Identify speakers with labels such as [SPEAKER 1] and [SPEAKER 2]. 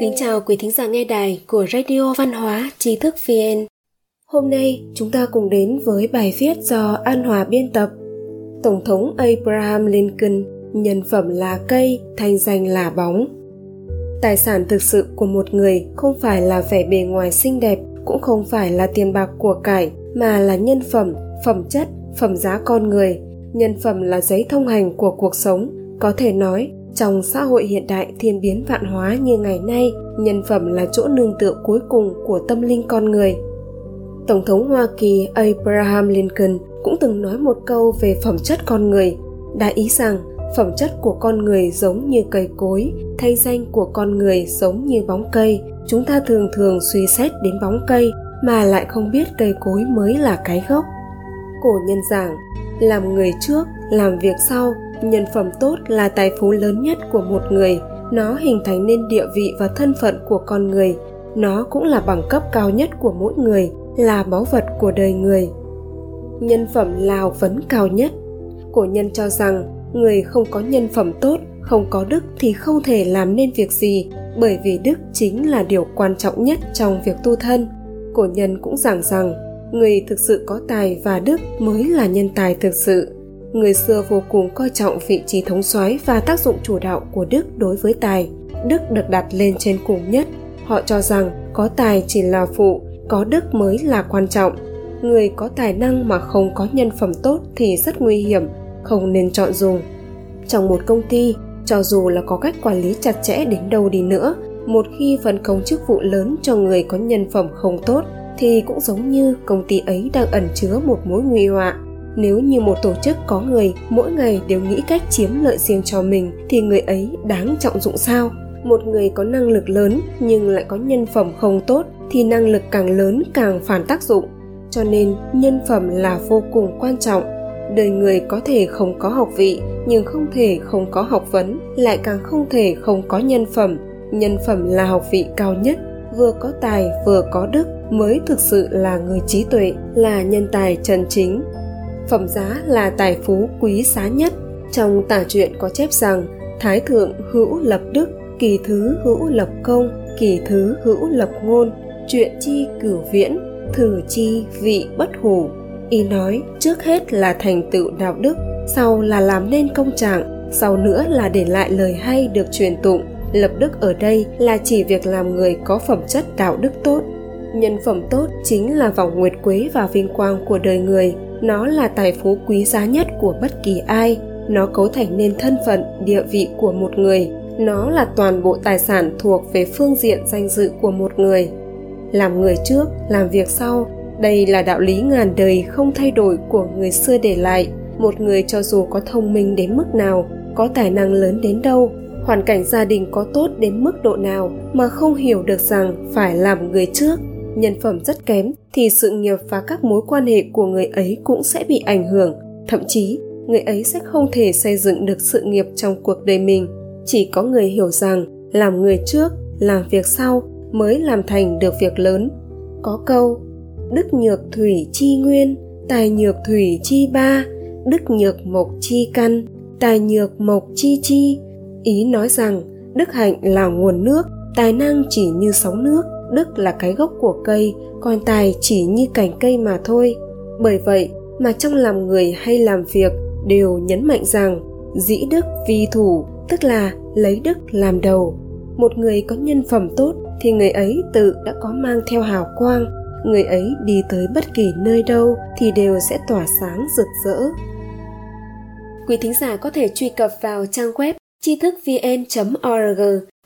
[SPEAKER 1] Kính chào quý thính giả nghe đài của Radio Văn hóa Trí thức VN. Hôm nay chúng ta cùng đến với bài viết do An Hòa biên tập. Tổng thống Abraham Lincoln, nhân phẩm là cây, thành danh là bóng. Tài sản thực sự của một người không phải là vẻ bề ngoài xinh đẹp, cũng không phải là tiền bạc của cải, mà là nhân phẩm, phẩm chất, phẩm giá con người. Nhân phẩm là giấy thông hành của cuộc sống, có thể nói trong xã hội hiện đại, thiên biến vạn hóa như ngày nay, nhân phẩm là chỗ nương tựa cuối cùng của tâm linh con người. Tổng thống hoa kỳ abraham lincoln cũng từng nói một câu về phẩm chất con người, đã ý rằng phẩm chất của con người giống như cây cối thay danh của con người giống như bóng cây. Chúng ta thường thường suy xét đến bóng cây, mà lại không biết cây cối mới là cái gốc. Cổ nhân giảng, làm người trước, làm việc sau nhân phẩm tốt là tài phú lớn nhất của một người. Nó hình thành nên địa vị và thân phận của con người. Nó cũng là bằng cấp cao nhất của mỗi người, là báu vật của đời người. Nhân phẩm là học vấn cao nhất. Cổ nhân cho rằng, người không có nhân phẩm tốt, không có đức thì không thể làm nên việc gì, bởi vì đức chính là điều quan trọng nhất trong việc tu thân. Cổ nhân cũng giảng rằng, người thực sự có tài và đức mới là nhân tài thực sự người xưa vô cùng coi trọng vị trí thống soái và tác dụng chủ đạo của đức đối với tài. Đức được đặt lên trên cùng nhất. Họ cho rằng có tài chỉ là phụ, có đức mới là quan trọng. Người có tài năng mà không có nhân phẩm tốt thì rất nguy hiểm, không nên chọn dùng. Trong một công ty, cho dù là có cách quản lý chặt chẽ đến đâu đi nữa, một khi phân công chức vụ lớn cho người có nhân phẩm không tốt thì cũng giống như công ty ấy đang ẩn chứa một mối nguy họa nếu như một tổ chức có người, mỗi ngày đều nghĩ cách chiếm lợi riêng cho mình, thì người ấy đáng trọng dụng sao? Một người có năng lực lớn nhưng lại có nhân phẩm không tốt, thì năng lực càng lớn càng phản tác dụng. Cho nên, nhân phẩm là vô cùng quan trọng. Đời người có thể không có học vị, nhưng không thể không có học vấn, lại càng không thể không có nhân phẩm. Nhân phẩm là học vị cao nhất, vừa có tài vừa có đức, mới thực sự là người trí tuệ, là nhân tài chân chính phẩm giá là tài phú quý giá nhất. Trong tả truyện có chép rằng, thái thượng hữu lập đức, kỳ thứ hữu lập công, kỳ thứ hữu lập ngôn, chuyện chi cửu viễn, thử chi vị bất hủ. Y nói, trước hết là thành tựu đạo đức, sau là làm nên công trạng, sau nữa là để lại lời hay được truyền tụng. Lập đức ở đây là chỉ việc làm người có phẩm chất đạo đức tốt. Nhân phẩm tốt chính là vòng nguyệt quế và vinh quang của đời người nó là tài phú quý giá nhất của bất kỳ ai. Nó cấu thành nên thân phận, địa vị của một người. Nó là toàn bộ tài sản thuộc về phương diện danh dự của một người. Làm người trước, làm việc sau. Đây là đạo lý ngàn đời không thay đổi của người xưa để lại. Một người cho dù có thông minh đến mức nào, có tài năng lớn đến đâu, hoàn cảnh gia đình có tốt đến mức độ nào mà không hiểu được rằng phải làm người trước nhân phẩm rất kém thì sự nghiệp và các mối quan hệ của người ấy cũng sẽ bị ảnh hưởng. Thậm chí, người ấy sẽ không thể xây dựng được sự nghiệp trong cuộc đời mình. Chỉ có người hiểu rằng làm người trước, làm việc sau mới làm thành được việc lớn. Có câu, đức nhược thủy chi nguyên, tài nhược thủy chi ba, đức nhược mộc chi căn, tài nhược mộc chi chi. Ý nói rằng đức hạnh là nguồn nước, tài năng chỉ như sóng nước đức là cái gốc của cây còn tài chỉ như cành cây mà thôi. Bởi vậy mà trong làm người hay làm việc đều nhấn mạnh rằng dĩ đức vi thủ, tức là lấy đức làm đầu. Một người có nhân phẩm tốt thì người ấy tự đã có mang theo hào quang. Người ấy đi tới bất kỳ nơi đâu thì đều sẽ tỏa sáng rực rỡ. Quý thính giả có thể truy cập vào trang web tri thức vn org